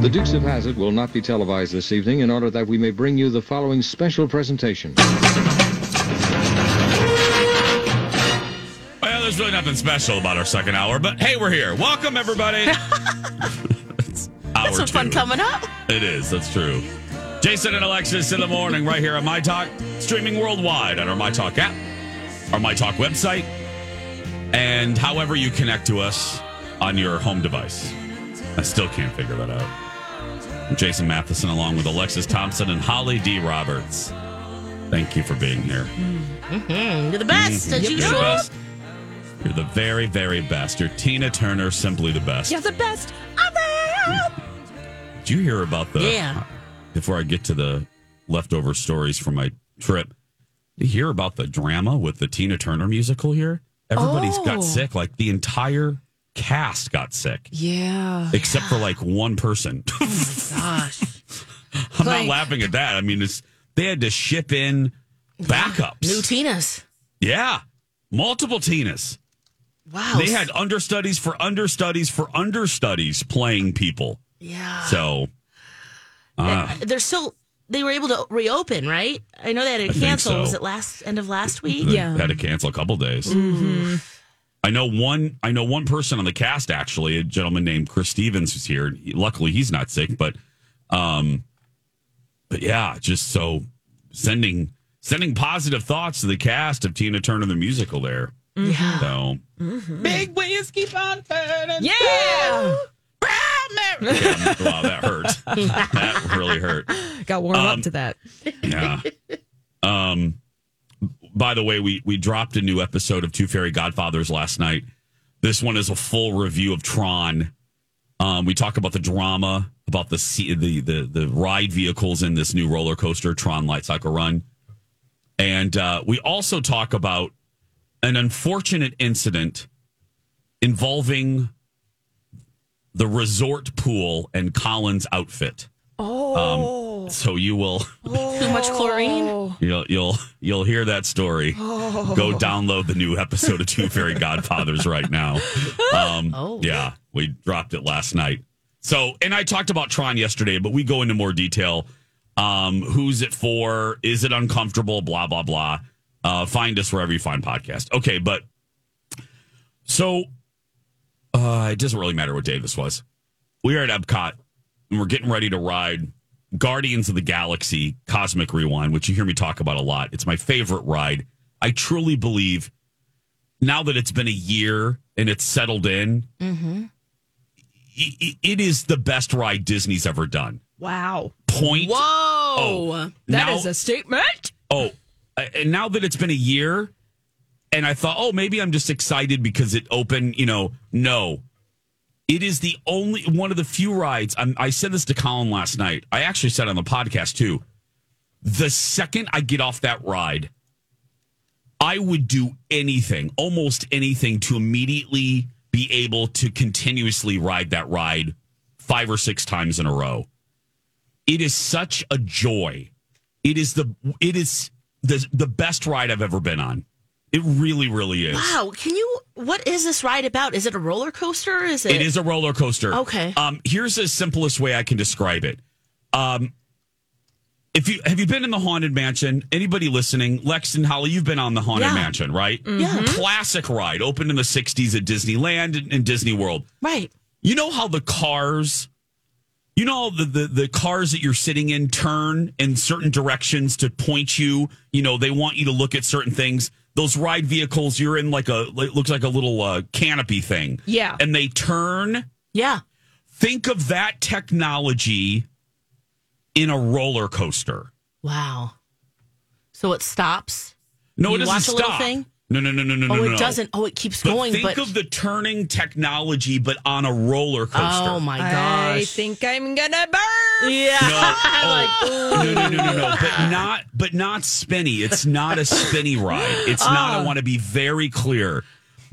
The Dukes of Hazzard will not be televised this evening in order that we may bring you the following special presentation. Well, there's really nothing special about our second hour, but hey, we're here. Welcome, everybody. That's some fun coming up. It is. That's true. Jason and Alexis in the morning, right here on My Talk, streaming worldwide on our My Talk app, our My Talk website, and however you connect to us on your home device. I still can't figure that out. Jason Matheson, along with Alexis Thompson and Holly D. Roberts. Thank you for being here. Mm, you're the best, as You're the best. You're the very, very best. You're Tina Turner, simply the best. You're the best. Other. Did you hear about the? Yeah. Before I get to the leftover stories from my trip, did you hear about the drama with the Tina Turner musical here? Everybody's Oh. got sick. Like the entire cast got sick, Yeah. except for like one person. Oh Gosh. I'm Like- not laughing at that. I mean, it's they had to ship in backups. New Tinas. yeah, multiple Tinas. Wow. They had understudies for understudies for understudies playing people. Yeah. So, uh, They're still. They were able to reopen, right? I know they had to think cancel. so. Was it last end of last week? they Yeah. had to cancel a couple days. Mm-hmm. I know one. I know one person on the cast actually, a gentleman named Chris Stevens who's here. Luckily, he's not sick, but, um, but yeah, just so sending sending positive thoughts to the cast of Tina Turner the musical there. Yeah. So Mm-hmm. big wheels keep on turning. Yeah. Yeah, wow, that hurt. that really hurt. Got warm Um, up to that. Yeah. Um. By the way, we we dropped a new episode of Two Fairy Godfathers last night. This one is a full review of Tron. Um, we talk about the drama, about the the the the ride vehicles in this new roller coaster, Tron Light Cycle Run, and uh, we also talk about an unfortunate incident involving the resort pool and Colin's outfit. Oh. Um, so you will. Too much chlorine. You'll you'll you'll hear that story. Go download the new episode of Two Fairy Godfathers right now. Um, Oh. yeah, we dropped it last night. So, and I talked about Tron yesterday, but we go into more detail. Um, who's it for? Is it uncomfortable? Blah blah blah. Uh, find us wherever you find podcast. Okay, but so uh, it doesn't really matter what day this was. We are at Epcot and we're getting ready to ride Guardians of the Galaxy Cosmic Rewind, which you hear me talk about a lot. It's my favorite ride. I truly believe now that it's been a year and it's settled in, mm-hmm. i- i- it is the best ride Disney's ever done. Wow. Point. Whoa. Oh, That now- is a statement. Oh, and now that it's been a year, and I thought, oh, maybe I'm just excited because it opened. You know, no, it is the only one of the few rides. I'm, I said this to Colin last night. I actually said on the podcast too. The second I get off that ride, I would do anything, almost anything, to immediately be able to continuously ride that ride five or six times in a row. It is such a joy. It is the it is the the best ride I've ever been on. It really, really is. Wow. Can you? What is this ride about? Is it a roller coaster? Is it? It is a roller coaster. Okay. Um, here's the simplest way I can describe it. Um, if you have you been in the haunted mansion? Anybody listening? Lex and Holly, you've been on the haunted Yeah. mansion, right? Yeah. Classic ride, opened in the '60s at Disneyland and, and Disney World. Right. You know how the cars, You know the, the the cars that you're sitting in turn in certain directions to point you. You know they want you to look at certain things. Those ride vehicles, you're in like a it looks like a little uh, canopy thing. Yeah. and they turn. Yeah. Think of that technology in a roller coaster. Wow. So it stops. No, You it doesn't watch a little stop. thing? No, no, no, no, no, Oh, no. it no. doesn't. Oh, it keeps But going. think But of the turning technology, but on a roller coaster. oh my gosh! I think I'm gonna burn. Yeah. No, oh, no, no, no, no, no, but not, but not spinny. It's not a spinny ride. It's not. Oh. I want to be very clear.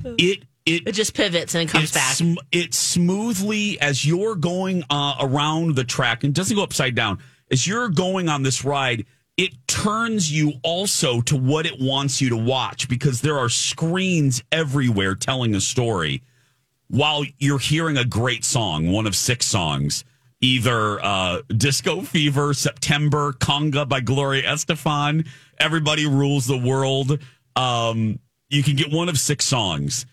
It it It just pivots and it comes it's back. sm- it smoothly as you're going uh, around the track and doesn't go upside down. As you're going on this ride, it turns you also to what it wants you to watch because there are screens everywhere telling a story while you're hearing a great song, one of six songs. Either uh, Disco Fever, September, Conga by Gloria Estefan, Everybody Rules the World. Um, you can get one of six songs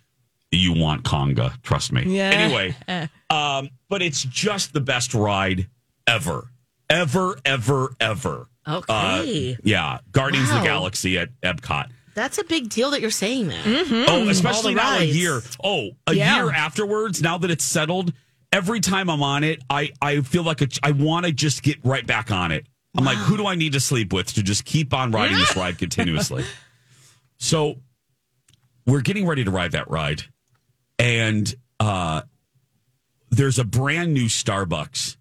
you want conga trust me Yeah. anyway um but it's just the best ride ever ever ever ever Okay. Uh, yeah guardians of the galaxy at epcot. That's a big deal that you're saying that. oh especially now a year. Oh a Yeah. year afterwards now that it's settled every time i'm on it i i feel like a, i want to just get right back on it. I'm like who do i need to sleep with to just keep on riding this ride continuously? So we're getting ready to ride that ride and uh there's a brand new starbucks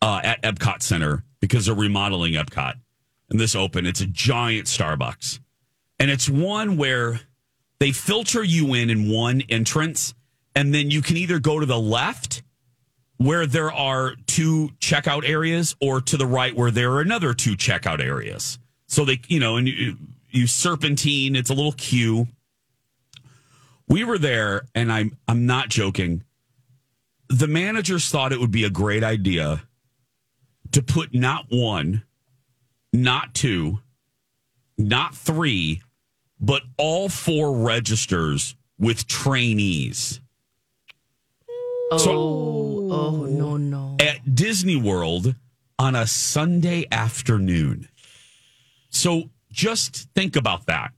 uh at epcot center because they're remodeling epcot. And this open it's a giant starbucks. And it's one where they filter you in in one entrance and then you can either go to the left where there are two checkout areas or to the right where there are another two checkout areas. So they you know and you, you serpentine it's a little queue. We were there and i'm i'm not joking. The managers thought it would be a great idea to put not one not two not three but all four registers with trainees Oh, oh no, no. at Disney World on a Sunday afternoon. So just think about that.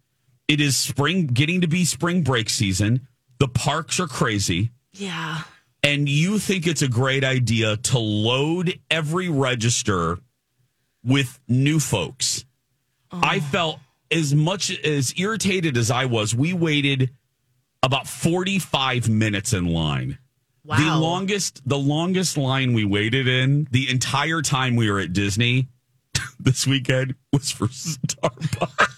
It is spring, getting to be spring break season. The parks are crazy. Yeah. And you think it's a great idea to load every register with new folks. I oh. felt as much as irritated as I was, we waited about 45 minutes in line. Wow. The longest the longest line we waited in the entire time we were at Disney this weekend was for Starbucks.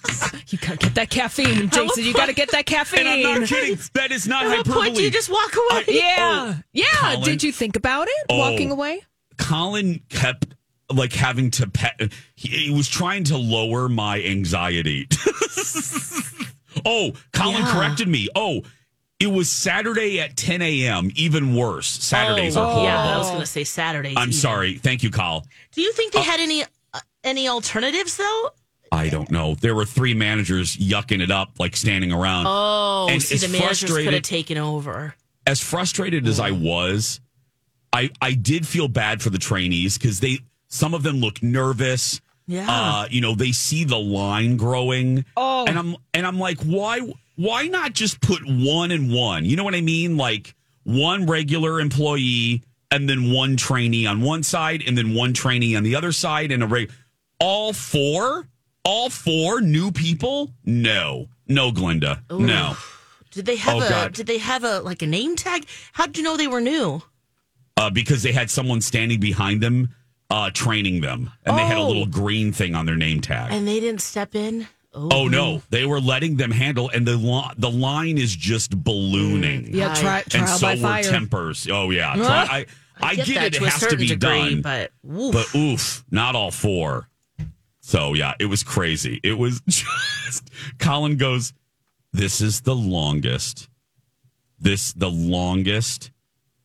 You gotta get that caffeine, Jason. You gotta get that caffeine. and I'm not kidding. That is not At what hyperbole. point do you just walk away? Yeah, yeah. Colin. Did you think about it? Oh. Walking away? Colin kept like having to pet. He, he was trying to lower my anxiety. oh, Colin Yeah. corrected me. Oh, it was Saturday at 10 a.m. Even worse. Saturdays are Oh, horrible. yeah, I was going to say Saturdays. I'm even. sorry. Thank you, Kyle. Do you think they had any uh, any alternatives though? I don't know. There were three managers yucking it up, like standing around. Oh, And see, the managers could have taken over. as frustrated as I was, I I did feel bad for the trainees because they some of them look nervous. Yeah. Uh, you know, they see the line growing. Oh. And I'm and I'm like, why why not just put one and one? You know what I mean? Like one regular employee and then one trainee on one side and then one trainee on the other side and a reg- all four? All four new people? No. No, Glinda. No. Did they have Oh, a God. did they have a like a name tag? How did you know they were new? uh, because they had someone standing behind them uh, training them, and they had a Oh. little green thing on their name tag. And they didn't step in? oh no, they were letting them handle, and the li- the line is just ballooning. Yeah, I- try, and trial so by were fire. tempers. Oh yeah, Try- I I, get, get, it, it has to be degree, done, but oof. but oof, not all four. So yeah, it was crazy. It was just Colin goes, This is the longest. This the longest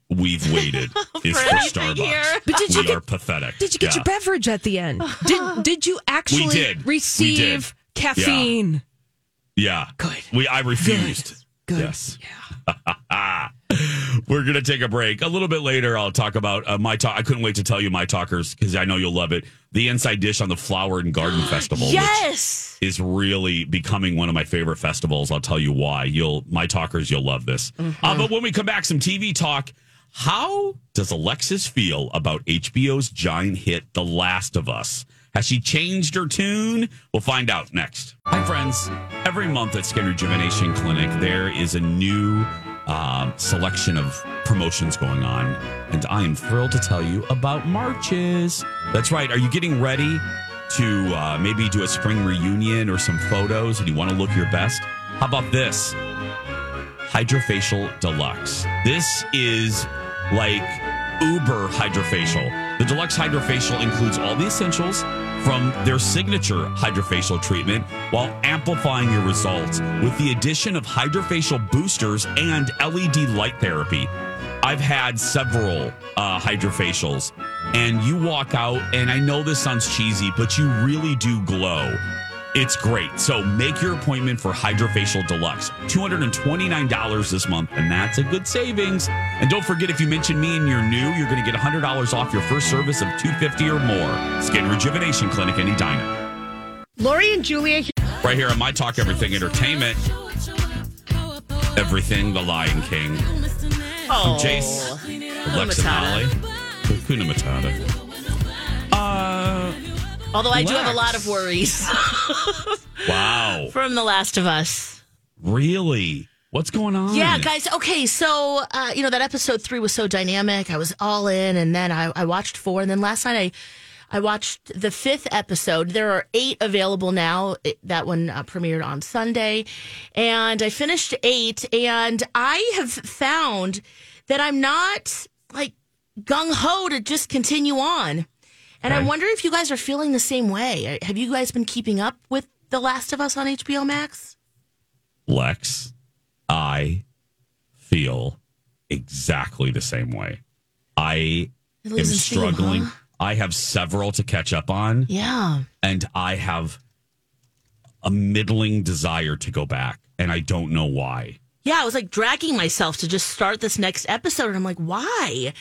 we've waited is for anything Starbucks. here. But did you we get- are pathetic. Did you get Yeah. your beverage at the end? Did Did you actually did. We receive did. caffeine? Yeah. Good. We I refused. Good. Yes. We're gonna take a break. A little bit later, I'll talk about uh, my talk. I couldn't wait to tell you my talkers because I know you'll love it. The inside dish on the Flower and Garden Festival. Yes. is really becoming one of my favorite festivals. I'll tell you why. You'll my talkers, you'll love this. Uh, but when we come back, some TV talk. How does Alexis feel about HBO's giant hit, The Last of Us? Has she changed her tune? We'll find out next. Hi, friends. Every month at Skin Rejuvenation Clinic, there is a new um, selection of promotions going on, and I am thrilled to tell you about Marches. That's right. Are you getting ready to uh, maybe do a spring reunion or some photos and you want to look your best? How about this? Hydrofacial Deluxe. This is like Uber Hydrofacial. The Deluxe Hydrofacial includes all the essentials from their signature hydrofacial treatment while amplifying your results with the addition of hydrofacial boosters and LED light therapy. I've had several uh, hydrofacials, and you walk out, and I know this sounds cheesy, but you really do glow. It's great. So make your appointment for Hydrofacial Deluxe. $229 this month, and that's a good savings. And don't forget, if you mention me and you're new, you're going to get $100 off your first service of 250 or more. Skin Rejuvenation Clinic, any diner. Lori and Julia. Right here on My Talk Everything Entertainment. Everything the Lion King. Oh, Jace, Lex and Holly. Hakuna Matata. Although I do have a lot of worries wow. from The Last of Us. Really? What's going on? Yeah, guys. Okay, so uh, you know that episode three was so dynamic. I was all in, and then I, I watched four, and then last night I I watched the fifth episode. There are eight available now. It- that one uh, premiered on Sunday, and I finished eight, and I have found that I'm not like gung ho to just continue on. And I Okay. wonder if you guys are feeling the same way. Have you guys been keeping up with The Last of Us on HBO Max? Lex, I feel exactly the same way. I am leaves a steam, struggling. huh? I have several to catch up on, Yeah. and I have a middling desire to go back, and I don't know why. Yeah, I was like dragging myself to just start this next episode. And I'm like, why?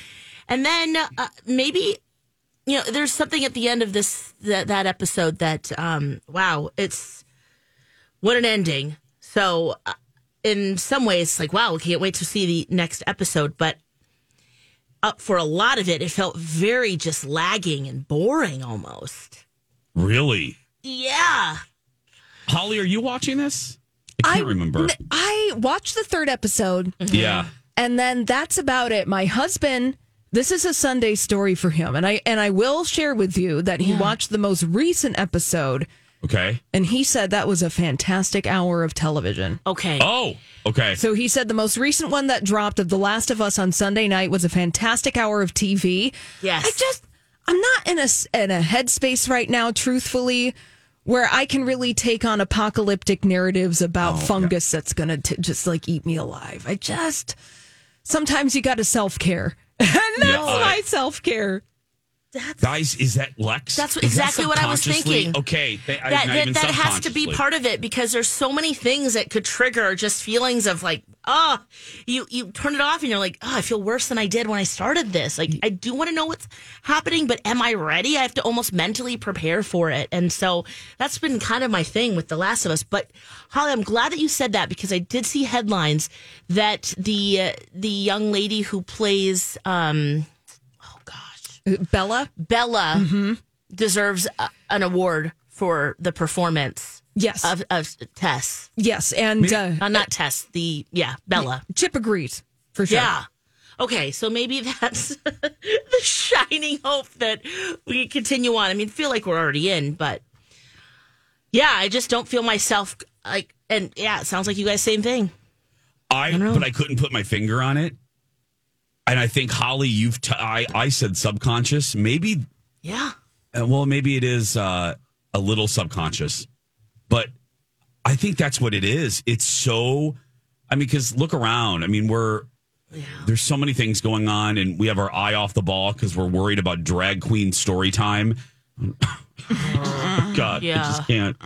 And then uh, maybe, you know, there's something at the end of this, that, that episode that, um, wow, it's what an ending. So, uh, in some ways, like, wow, we can't wait to see the next episode. But uh, for a lot of it, it felt very just lagging and boring almost. Really, Yeah. Holly, are you watching this? I can't remember. I watched the third episode, yeah, and then that's about it. My husband. This is a Sunday story for him, and I and I will share with you that he watched the most recent episode, okay. and he said that was a fantastic hour of television. Okay. Oh, okay. So he said the most recent one that dropped of The Last of Us on Sunday night was a fantastic hour of TV. Yes. I just I'm not in a s- in a headspace right now, truthfully, where I can really take on apocalyptic narratives about oh, fungus that's gonna t- just like eat me alive. I just sometimes you got to self care, and that's Yeah, my self care. Guys, is that Lex? That's Is that exactly what I was thinking. Okay, that that, that has to be part of it because there's so many things that could trigger just feelings of like oh you you turn it off and you're like oh I feel worse than I did when I started this. Like I do want to know what's happening but am I ready? I have to almost mentally prepare for it. And so that's been kind of my thing with The Last of Us. But Holly I'm glad that you said that because I did see headlines that the uh, the young lady who plays um Bella, Bella Mm-hmm. deserves a, an award for the performance yes, of, of Tess. yes, and uh, Uh, not Tess, the, yeah, Bella. Chip agrees for sure. Yeah. Okay, so maybe that's the shining hope that we continue on. I mean, feel like we're already in, but yeah, I just don't feel myself like, and yeah, it sounds like you guys same thing. I, but I couldn't put my finger on it. And I think Holly, you've t- I I said subconscious. Maybe Yeah. uh, well, maybe it is uh, a little subconscious, but I think that's what it is. It's so. I mean, because look around. I mean, we're there's so many things going on, and we have our eye off the ball because we're worried about drag queen story time. God, I just can't.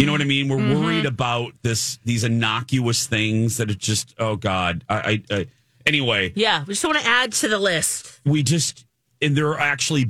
You know what I mean? We're worried about this these innocuous things that are just oh God. I, I, I Anyway, Yeah, we just want to add to the list. we just and there are actually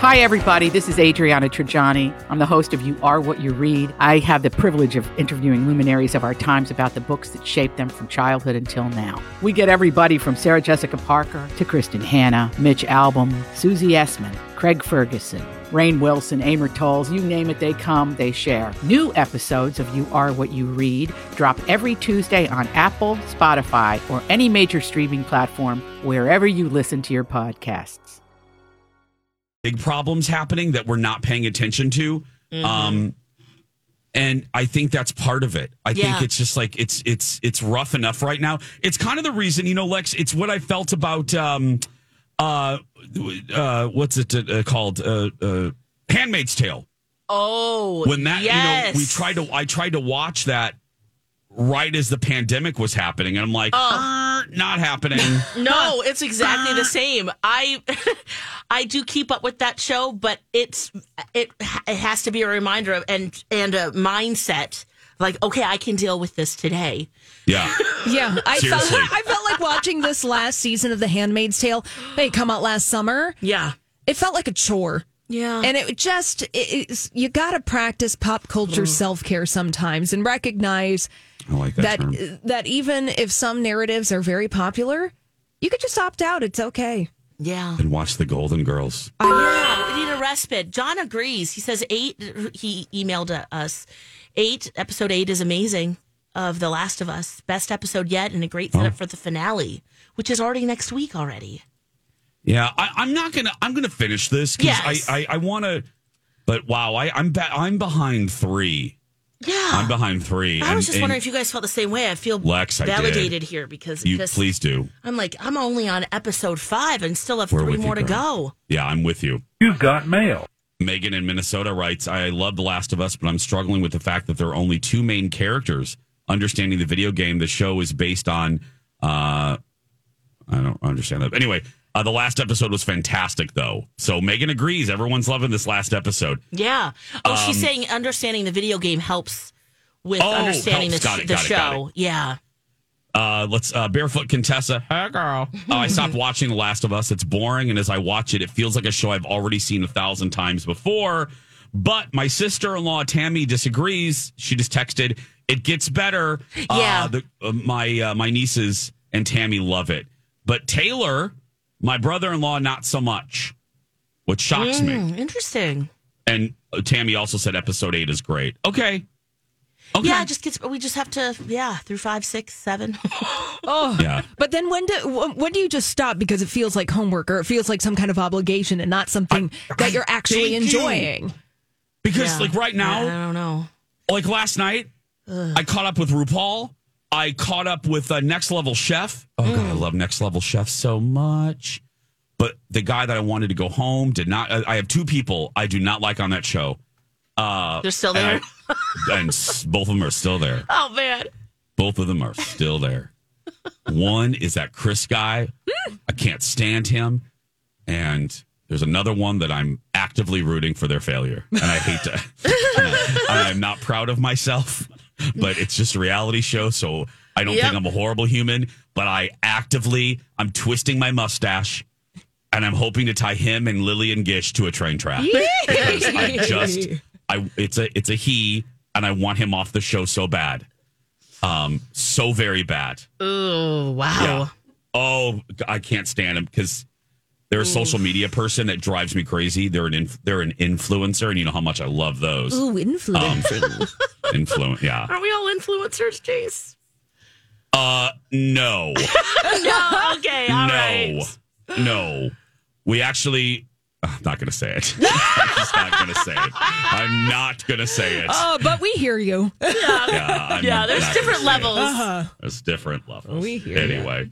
Hi, everybody. This is Adriana Trigiani. I'm the host of You Are What You Read. I have the privilege of interviewing luminaries of our times about the books that shaped them from childhood until now. We get everybody from Sarah Jessica Parker to Kristin Hannah, Mitch Albom, Susie Essman, Craig Ferguson, Rainn Wilson, Amor Towles, you name it, they come, they share. New episodes of You Are What You Read drop every Tuesday on Apple, Spotify, or any major streaming platform wherever you listen to your podcasts. big problems happening that we're not paying attention to. Um, and I think that's part of it. I Yeah. think it's just like it's it's it's rough enough right now. It's kind of the reason, you know, Lex. It's what I felt about um, uh, uh, what's it uh, called? Uh, uh, Handmaid's Tale. Oh, When that yes. you know, we tried to. I tried to watch that right as the pandemic was happening, and I'm like, "Er, not happening. No, it's exactly Uh. the same. I I do keep up with that show, but it's it it has to be a reminder of and and a mindset like okay, I can deal with this today. Yeah. Yeah, I felt I felt like watching this last season of The Handmaid's Tale. They come out last summer. Yeah. It felt like a chore. Yeah. And it just it, it's, you got to practice pop culture mm. self care sometimes and recognize I like that, that that even if some narratives are very popular, you could just opt out. It's okay. yeah. And watch the Golden Girls. I Yeah, we need a respite. John agrees. He says eight. He emailed us. Eight episode eight is amazing. Of The Last of Us, best episode yet, and a great setup Oh. for the finale, which is already next week already. Yeah, I, I'm not gonna. I'm gonna finish this because Yes. I, I, I want to. But wow, I, I'm be, I'm behind three. Yeah, I'm behind three. I was just wondering if you guys felt the same way. I feel Lex, I validated here because you just, please do. I'm like I'm only on episode five and still have We're three with you, more to girl. go. Yeah, I'm with you. You've got mail. Megan in Minnesota writes, I love The Last of Us, but I'm struggling with the fact that there are only two main characters. Understanding the video game, the show is based on. Uh, I don't understand that. Anyway, uh, the last episode was fantastic, though. So Megan agrees. Everyone's loving this last episode. Yeah. Oh, she's saying understanding the video game helps with Um, Oh, understanding helps. the, Got it, the got it, got show. Yeah. Uh, let's uh, barefoot Contessa. Hey, girl. Uh, I stopped watching The Last of Us. It's boring, and as I watch it, it feels like a show I've already seen a thousand times before. But my sister-in-law Tammy disagrees. She just texted, "It gets better." Yeah. Uh, the, uh, my uh, my nieces and Tammy love it, but Taylor, my brother-in-law, not so much, which shocks me. Hmm, interesting. And uh, Tammy also said episode eight is great. Okay. Okay. Yeah, it just gets. We just have to. Yeah, through five, six, seven. Oh, Yeah. But then when do when when do you just stop because it feels like homework or it feels like some kind of obligation and not something that you're actually thank you. enjoying? Because Yeah. like right now, I don't know. like last night, I caught up with RuPaul. I caught up with uh, Next Level Chef. Oh god, I love Next Level Chef so much. But the guy that I wanted to go home did not. I, I have two people I do not like on that show. Uh, They're still And, there. I- and both of them are still there. oh man. Both of them are still there. One is that Chris guy. I can't stand him. And there's another one that I'm actively rooting for their failure. And I hate to. and I'm not proud of myself, but it's just a reality show. So I don't Yep. think I'm a horrible human, but I actively, I'm twisting my mustache and I'm hoping to tie him and Lillian Gish to a train track. because I just, I, it's a, it's a he and I want him off the show so bad. Um, so very bad. Oh wow. Yeah. Oh, I can't stand him because they're a social mm. media person that drives me crazy. They're an inf- they're an influencer, and you know how much I love those. Ooh, influencing. Influence, um, yeah. Aren't we all influencers, Jace? Uh, no, No. Okay. All no, right. no. We actually. I'm not gonna say it. I'm just not gonna say it. I'm not gonna say it. oh, but we hear you. Yeah, I'm Yeah, there's not different gonna say it. levels. Uh-huh. There's different levels. We hear anyway.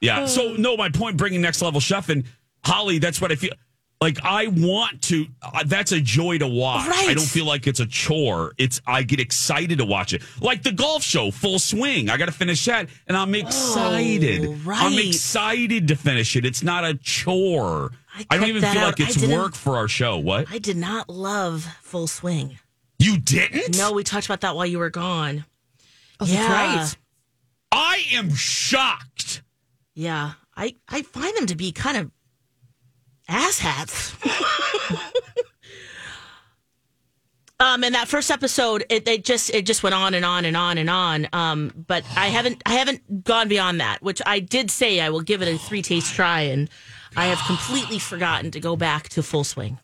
But yeah, so no, my point bringing next level chef and Holly, that's what I feel like. I want to. Uh, that's a joy to watch. Right. I don't feel like it's a chore. It's I get excited to watch it, like the golf show, Full Swing. I got to finish that, and I'm excited. Right. I'm Oh, excited to finish it. It's not a chore. I I, don't even feel out. like it's work for our show. What I did not love Full Swing. you didn't? No, we talked about that while you were gone. Oh, that's Yeah. right. I am shocked. Yeah, I I find them to be kind of asshats. um, and that first episode, it, it just it just went on and on and on and on. Um, but I haven't I haven't gone beyond that, which I did say I will give it a three taste try, and I have completely forgotten to go back to Full Swing.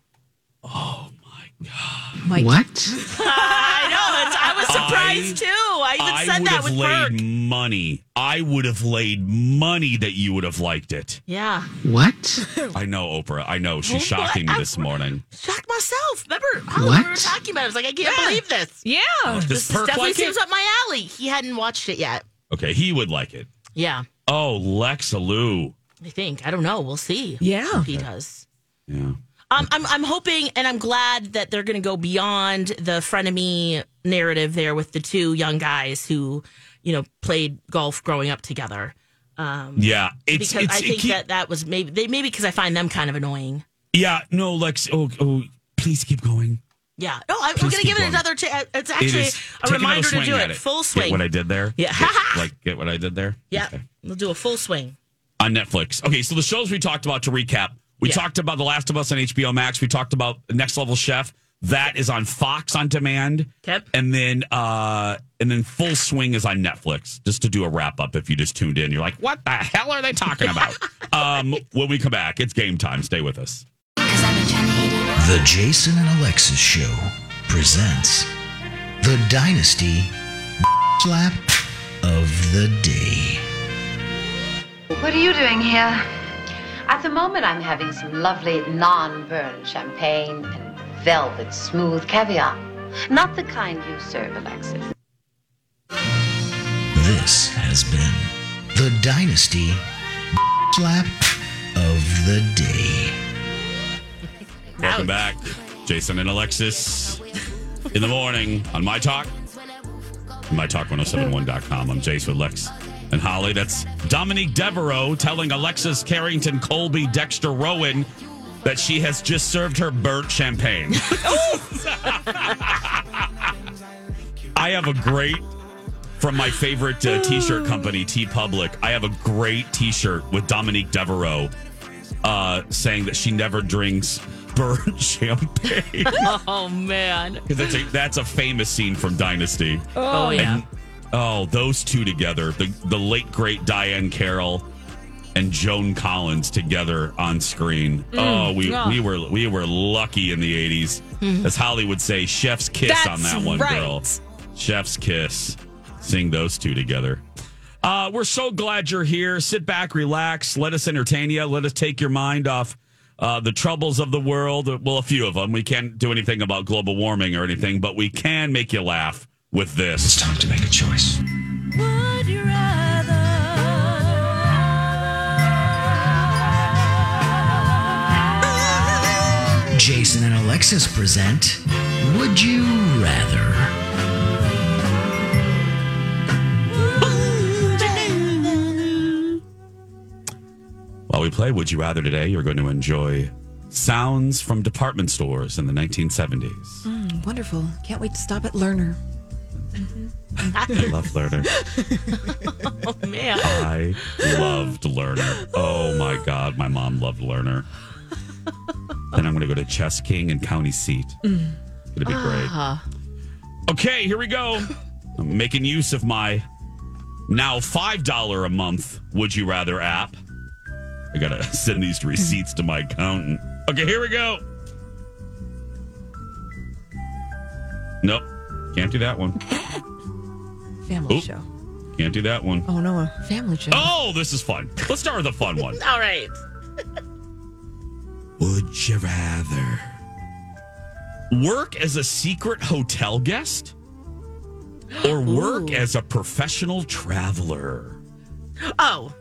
My What? I know. It's, I was surprised too. I even I said would that have with laid Burke. money. I would have laid money that you would have liked it. Yeah, What? I know, Oprah. I know. She's shocking me this morning. shocked myself. Remember how we What? were talking about? it? I was like, I can't believe this. Yeah. Does This Perk definitely like seems it? up my alley. He hadn't watched it yet. Okay, he would like it. Yeah, Oh, Lex Alou. I think. I don't know. We'll see. Yeah. if he does. Yeah. Um, I'm I'm hoping and I'm glad that they're going to go beyond the frenemy narrative there with the two young guys who, you know, played golf growing up together. Yeah. It's, Because it's, I it think keep- that that was maybe they maybe because I find them kind of annoying. Yeah, no, Lex. Oh, oh, please keep going. Yeah. No, I'm, going to give it another. Uh, it's actually is- a reminder to do at it. Full swing. Get what I did there? Yeah. Get- like, get what I did there? yeah. Okay. We'll do a full swing. On Netflix. Okay, so the shows we talked about to recap. We Yeah. talked about The Last of Us on HBO Max. We talked about Next Level Chef. That is on Fox on demand. Yep. And then uh and then Full Swing is on Netflix. Just to do a wrap up if you just tuned in. You're like, what the hell are they talking about? um when we come back, it's game time. Stay with us. The Jason and Alexis Show presents the Dynasty Slap of the Day. What are you doing here? At the moment, I'm having some lovely non burn champagne and velvet smooth caviar. Not the kind you serve, Alexis. This has been the Dynasty Slap of the Day. Welcome back. Jason and Alexis in the morning on My Talk. MyTalk1071.com. I'm Jason with Lex and Holly. That's Dominique Devereaux telling Alexis Carrington Colby Dexter Rowan that she has just served her burnt champagne. I have a great from my favorite uh, t-shirt company, TeePublic. I have a great t-shirt with Dominique Devereaux uh, saying that she never drinks burnt champagne. Oh man. 'Cause that's a, that's a famous scene from Dynasty. Oh, yeah. Oh, those two together, the the late great Diahann Carroll and Joan Collins together on screen. oh, we we were we were lucky in the 80s. As Holly would say, chef's kiss on that one right. girl. Chef's kiss. Sing those two together. Uh, we're so glad you're here. Sit back, relax. Let us entertain you. Let us take your mind off uh, the troubles of the world. Well, a few of them. We can't do anything about global warming or anything, but we can make you laugh with this. It's time to make a choice. Would you rather? Jason and Alexis present Would You Rather? While we play Would You Rather today, you're going to enjoy sounds from department stores in the 1970s. Mm, wonderful. Can't wait to stop at Lerner. I love Lerner. Oh man. I loved Lerner. Oh my God, my mom loved Lerner. then I'm going to go to Chess King and County Seat. It'll be great. Ah. Okay, here we go. I'm making use of my now $5 a month Would You Rather app. I got to send these receipts to my accountant. Okay, here we go. Nope. Can't do that one. Family Oop. show. Can't do that one. Oh no, a family show. Oh, this is fun. Let's start with a fun one. All right. Would you rather work as a secret hotel guest or work as a professional traveler? Oh.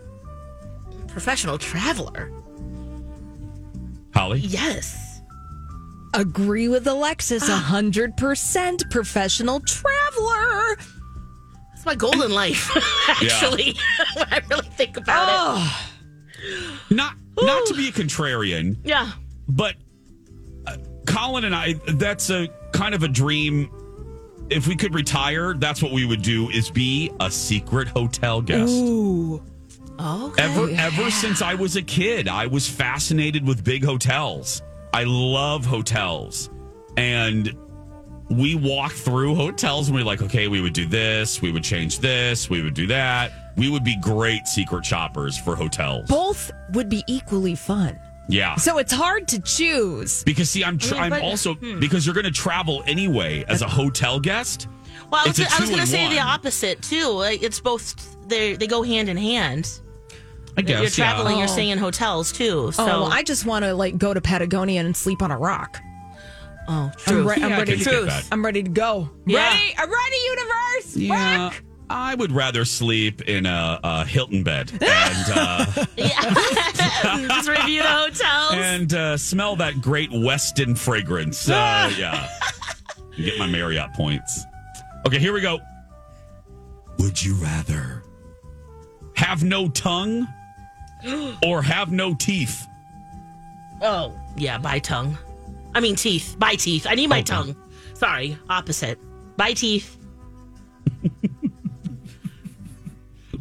Professional traveler. Holly? Yes. Agree with Alexis. Ah. A hundred percent professional traveler. It's my goal in life, actually, when I really think about it. Not not to be a contrarian, Yeah. but uh, Colin and I that's a kind of a dream if we could retire, that's what we would do is be a secret hotel guest. Ooh. Oh, Ever ever since I was a kid, I was fascinated with big hotels. I love hotels. And we walk through hotels and we are like, okay, we would do this, we would change this, we would do that. We would be great secret shoppers for hotels. Both would be equally fun. Yeah. So it's hard to choose. Because see, I'm tr- I mean, I'm also hmm. because you're going to travel anyway as a hotel guest. Well, I was, a I was going to say the opposite too. Like it's both they they go hand in hand. I guess you're traveling, yeah. you're Oh. staying in hotels too. So oh, well, I just want to like go to Patagonia and sleep on a rock. Oh, I'm, true. re- I'm Yeah, ready to. get that. I'm ready to go. Yeah. Ready? I'm ready, universe. Yeah. Rock. I would rather sleep in a, a Hilton bed and uh, just review the hotels. and uh, smell that great Westin fragrance. Uh, yeah, And get my Marriott points. Okay, here we go. Would you rather have no tongue or have no teeth? oh, yeah, by tongue. I mean teeth. By teeth. I need my Okay. tongue. Sorry, opposite. By teeth.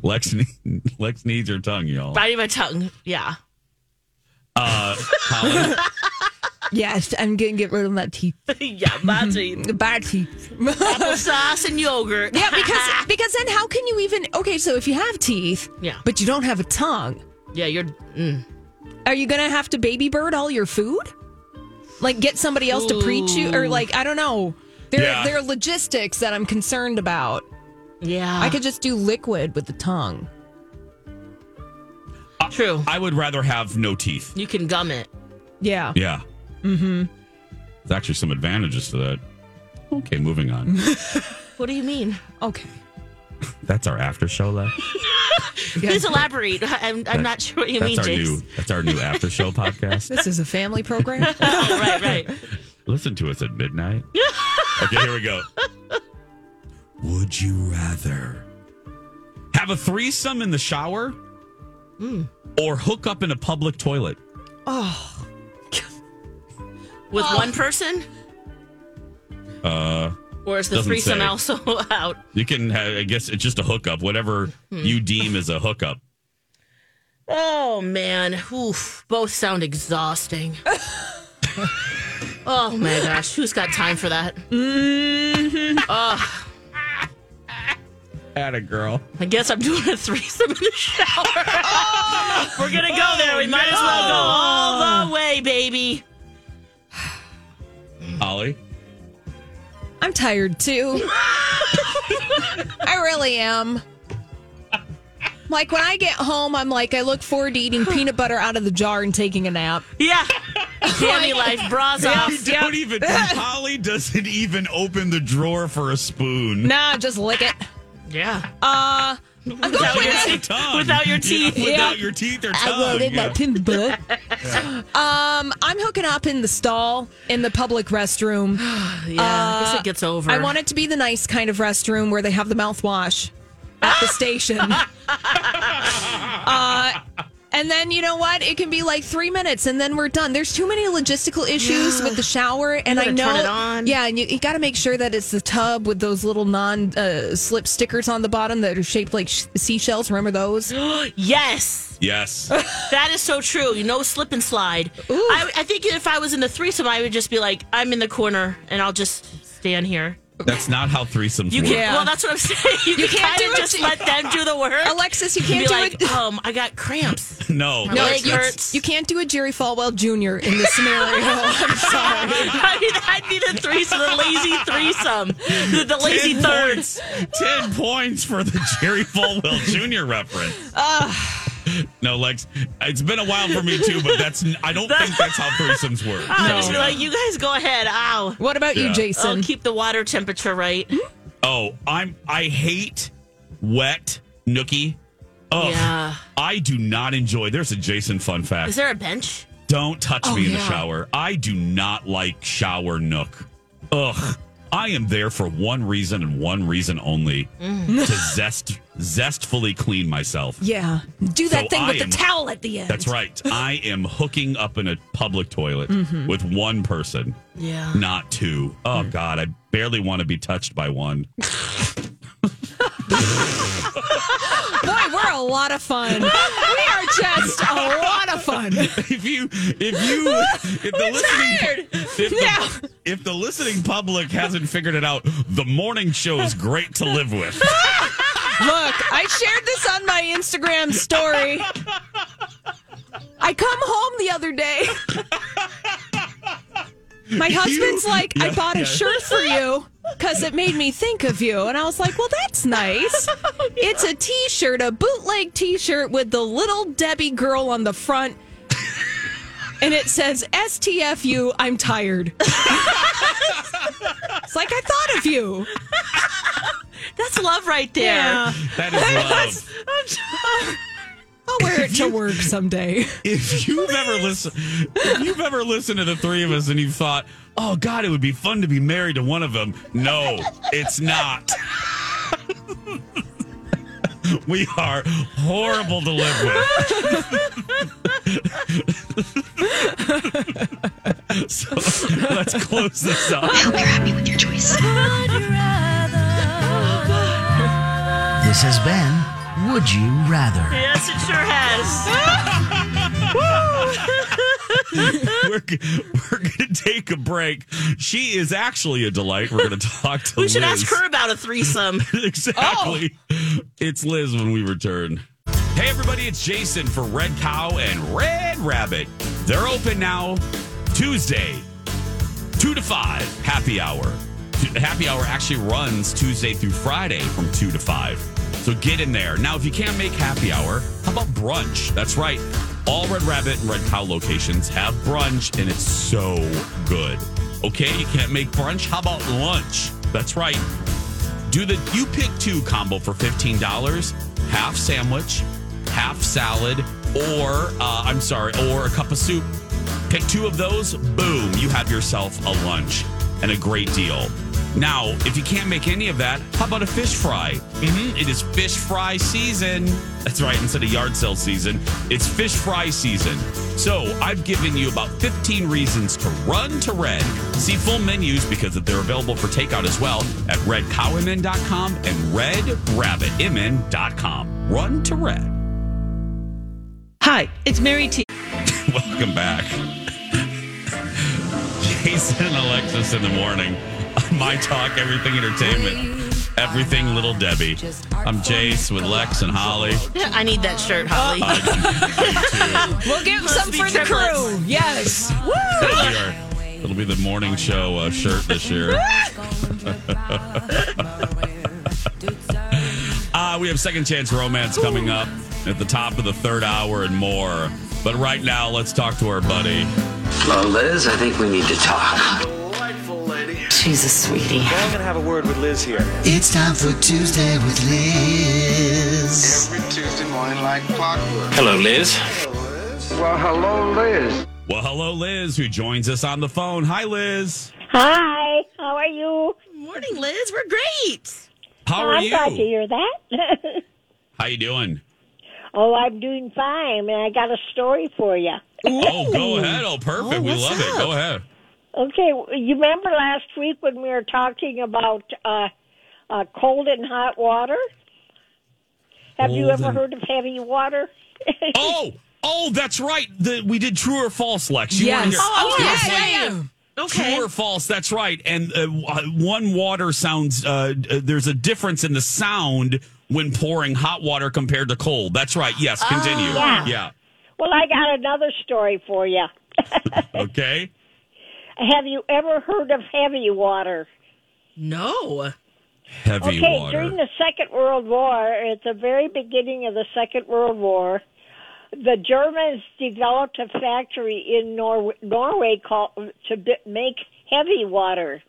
Lex, ne- Lex needs her tongue, y'all. I need my tongue. Yeah. Uh, Yes, I'm gonna get rid of my teeth. yeah, my teeth. The bad teeth. Applesauce and yogurt. yeah, because because then how can you even? Okay, so if you have teeth, Yeah. but you don't have a tongue, yeah, you're. Mm. are you gonna have to baby bird all your food? Like get somebody else to preach you, or like I don't know. There, Yeah. there are logistics that I'm concerned about. Yeah. I could just do liquid with the tongue. True. I would rather have no teeth. You can gum it. Yeah. Yeah. Mm-hmm. There's actually some advantages to that. Okay, moving on. What do you mean? Okay. That's our after show, Lex. Please elaborate. I'm, I'm not sure what you that's mean, our Jace. new that's our new after show podcast. This is a family program. Oh, right, right. Listen to us at midnight. okay, here we go. Would you rather have a threesome in the shower or hook up in a public toilet? Oh. With one person? Uh, Or is the Doesn't threesome say. also out? you can have, I guess it's just a hookup, whatever hmm. you deem as a hookup. Oh, man. Oof. Both sound exhausting. oh, my gosh. Who's got time for that? Mm-hmm. At a girl. I guess I'm doing a threesome in the shower. We're going to go there. We oh, might as well go all the way, baby. Holly. I'm tired too. I really am. Like when I get home, I'm like, I look forward to eating peanut butter out of the jar and taking a nap. Yeah. Jammy life, bras You off. don't even. Holly doesn't even open the drawer for a spoon. Nah, just lick it. Yeah. Uh, Without your, tongue. without your teeth. Yeah, without your teeth or tongue. I wanted yeah. my peanut butter. Um, I'm hooking up in the stall in the public restroom. Yeah, I guess it gets over. I want it to be the nice kind of restroom where they have the mouthwash at the station. uh, and then you know what? It can be like three minutes, and then we're done. There's too many logistical issues Yeah. with the shower, and I know. turn it on. Yeah, and you, you got to make sure that it's the tub with those little non-slip uh, stickers on the bottom that are shaped like sh- seashells. Remember those? Yes. Yes. That is so true. You know, slip and slide. I, I think if I was in the threesome, I would just be like, I'm in the corner and I'll just stand here. That's not how threesomes You work. can, Yeah. well, that's what I'm saying. You, You can can't do of it just to- let them do the work. Alexis, you can't be do like, it. um, I got cramps. No. My No, leg you, hurts. you can't do a Jerry Falwell Jr. in this scenario. I'm sorry. I mean, that'd be the threesome, the lazy threesome, the, the lazy Ten thirds. points. Ten points for the Jerry Falwell Jr. reference. No, Lex, it's been a while for me too, but that's I don't think that's how threesomes work. I just So, be like, you guys go ahead. Ow. What about you, Yeah. I'll Jason? keep the water temperature right. oh, I'm I hate wet nookie. Oh, Yeah. I do not enjoy. There's a Jason fun fact. Is there a bench? Don't touch Oh, me in the shower. I do not like shower nook. Ugh. I am there for one reason and one reason only Mm. to zest zestfully clean myself. yeah. Do that So thing with am- the towel at the end. That's right. I am hooking up in a public toilet Mm-hmm. with one person, Yeah. not two. Oh God, I barely want to be touched by one. Boy, we're a lot of fun. We are just a lot of fun. if you if you if the listening if the, Yeah. if the listening public hasn't figured it out, the morning show is great to live with. Look, I shared this on my Instagram story. I come home the other day. My husband's like, I Yeah, bought a shirt for you because it made me think of you. And I was like, well, that's nice. It's a t shirt, a bootleg t shirt with the little Debbie girl on the front. And it says, STFU, I'm tired. it's like, I thought of you. That's love right there. Yeah. That is love. I'll wear it to work someday. If you've ever listened if you've ever listened to the three of us and you've thought, oh God, it would be fun to be married to one of them. No, it's not. we are horrible to live with. so let's close this up. I hope you're happy with your choice. This has been Would You Rather? Yes, it sure has. we're, we're going to take a break. She is actually a delight. We're going to talk to we should Liz. ask her about a threesome. exactly. Oh. It's Liz when we return. Hey, everybody, it's Jason for Red Cow and Red Rabbit. They're open now Tuesday, 2 to 5, happy hour. Happy hour actually runs Tuesday through Friday from 2 to 5. So get in there. Now, if you can't make happy hour, how about brunch? That's right. All Red Rabbit and Red Cow locations have brunch, and it's so good. Okay, you can't make brunch? How about lunch? That's right. Do the you pick two combo for fifteen dollars, half sandwich, half salad, or uh, I'm sorry, or a cup of soup. Pick two of those, boom, you have yourself a lunch and a great deal. Now, if you can't make any of that, how about a fish fry? hmm It is fish fry season. That's right, instead of yard sale season, it's fish fry season. So I've given you about 15 reasons to run to Red. See full menus because they're available for takeout as well at redcowmn.com and redrabbitmn.com. Run to Red. Hi, it's Mary T. Welcome back. Jason and Alexis in the morning. My Talk, Everything Entertainment, Everything Little Debbie. I'm Jace with Lex and Holly. I need that shirt, Holly. We'll give some be for the triplets. crew. Yes. It'll be, our- it'll be the morning show uh, shirt this year. Uh, we have Second Chance Romance coming up at the top of the third hour and more. But right now, let's talk to our buddy. Well, Liz, I think we need to talk. Delightful lady. She's a sweetie. Well, I'm gonna have a word with Liz here. It's time for Tuesday with Liz. Every Tuesday morning like clockwork. Hello, Liz. Well, hello, Liz. Well, hello, Liz, who joins us on the phone. Hi, Liz. Hi, how are you? Morning, Liz. We're great. How oh, are you? I'm glad to hear that. How you doing? oh, I'm doing fine, and I got a story for you. Oh, go ahead. Oh, perfect. Oh, we what's love it. Go ahead. Okay, you remember last week when we were talking about uh, uh, cold and hot water? Have you ever and- heard of heavy water? Oh, oh, that's right. The, we did true or false, Lex. You weren't Yes. Oh, You yes, playing yeah, yeah. Okay. True or false? That's right. And uh, one water sounds. Uh, uh, there's a difference in the sound when pouring hot water compared to cold. That's right. Yes. Continue. Yeah. yeah. well, I got another story for you. Okay. Have you ever heard of heavy water? No. Heavy okay, water. during the Second World War, at the very beginning of the Second World War, the Germans developed a factory in Nor- Norway called to b- make heavy water.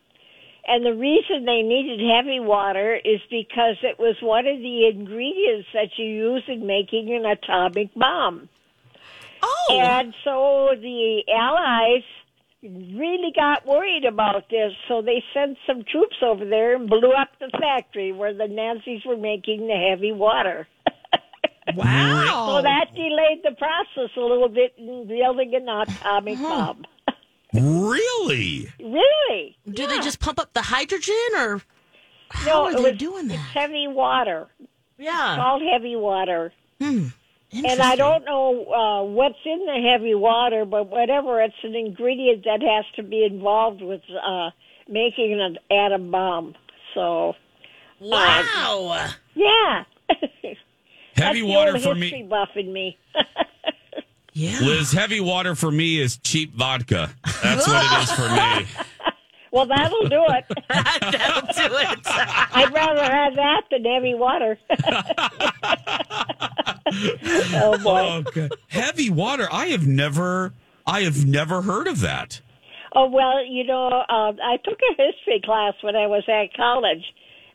And the reason they needed heavy water is because it was one of the ingredients that you use in making an atomic bomb. Oh. And so the Allies really got worried about this, so they sent some troops over there and blew up the factory where the Nazis were making the heavy water. Wow. So that delayed the process a little bit in building an atomic bomb. Really? Really? Do they just pump up the hydrogen or how No, are they was- doing It's heavy water. Yeah. called heavy water. Hmm. And I don't know uh, what's in the heavy water, but whatever, it's an ingredient that has to be involved with uh, making an atom bomb. So, Wow. yeah. Heavy That's water old for history me. buff in me. Yeah. Liz, heavy water for me is cheap vodka. That's what it is for me. Well, that'll do it. That'll do it. I'd rather have that than heavy water. Oh boy. Okay. Heavy water. I have never I have never heard of that. Oh well, you know, uh, I took a history class when I was at college,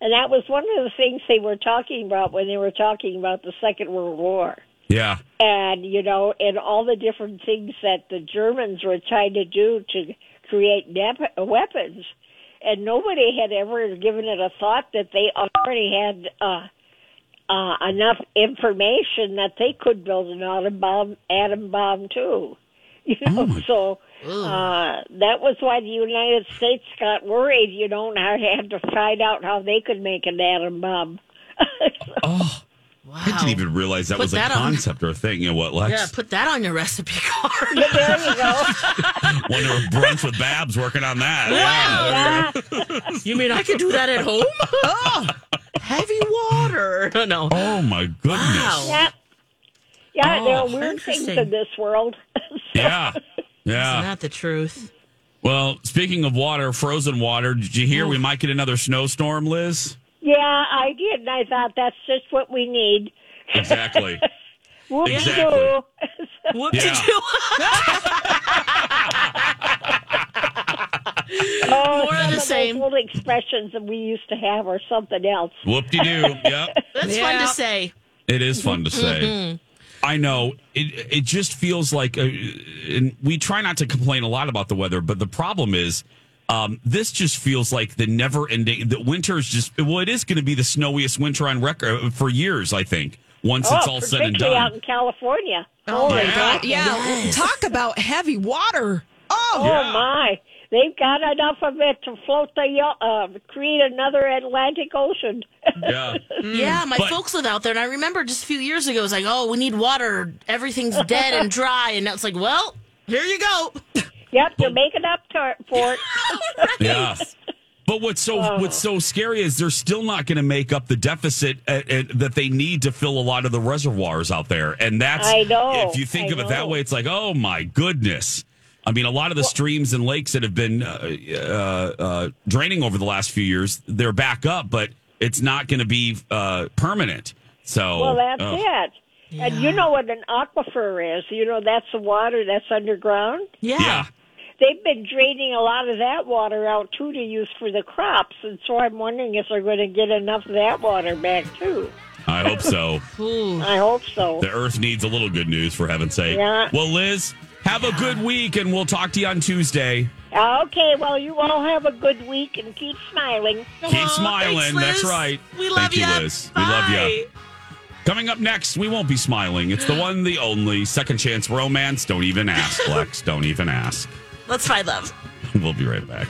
and that was one of the things they were talking about when they were talking about the Second World War. Yeah. And you know, and all the different things that the Germans were trying to do to create nep- weapons, and nobody had ever given it a thought that they already had uh, uh, enough information that they could build an atom bomb, atom bomb too. You know, so uh, that was why the United States got worried. You know, and I had to find out how they could make an atom bomb. Oh. Wow. I didn't even realize that Put was a that on- concept or a thing. You know what, Lex? Yeah, put that on your recipe card. Yeah, there you go. Wonder if brunch with Babs working on that. Wow. you mean I could do that at home? oh, heavy water. No, no. Oh my goodness. Yeah, yeah. Oh, there are Oh, weird things in this world. Yeah. Yeah. Isn't that the truth? Well, speaking of water, frozen water, did you hear oh. we might get another snowstorm, Liz? yeah, I did, and I thought that's just what we need. Exactly. Whoop Exactly. What Yeah. Did you? Oh, More of the same. old expressions that we used to have, or something else. Whoop de doo. Yep. That's fun to say. It is fun to say. Mm-hmm. I know it. It just feels like, uh, and we try not to complain a lot about the weather, but the problem is, um, this just feels like the never-ending. The winter is just well, it is going to be the snowiest winter on record uh, for years. I think once it's oh, all said and done. out in California. Oh my Yeah. god! Yeah, Yes. talk about heavy water. Oh, Oh Yeah. my! They've got enough of it to float the uh, create another Atlantic Ocean. yeah. Yeah, my But- folks live out there, and I remember just a few years ago, it was like, oh, we need water. Everything's dead and dry. And now it's like, well, here you go. yep, you're making up to, for it. Yeah. But what's so Oh. what's so scary is they're still not going to make up the deficit uh, uh, that they need to fill a lot of the reservoirs out there, and that's I know, if you think I of it that way, it's like oh my goodness. I mean, a lot of the streams and lakes that have been uh, uh, uh, draining over the last few years, they're back up, but it's not going to be uh, permanent. So, Well, that's oh, it. And you know what an aquifer is? You know that's the water that's underground. Yeah. yeah, They've been draining a lot of that water out too to use for the crops, and so I'm wondering if they're going to get enough of that water back too. I hope so. I hope so. the Earth needs a little good news, for heaven's sake. Yeah. Well, Liz, have a good week, and we'll talk to you on Tuesday. Okay, well, you all have a good week and keep smiling. Keep Aw, smiling. thanks, That's right. We love Thank you, ya. Liz. We love you. Coming up next, we won't be smiling. It's the one, the only second chance romance. Don't even ask, Lex. Don't even ask. Let's find love. We'll be right back.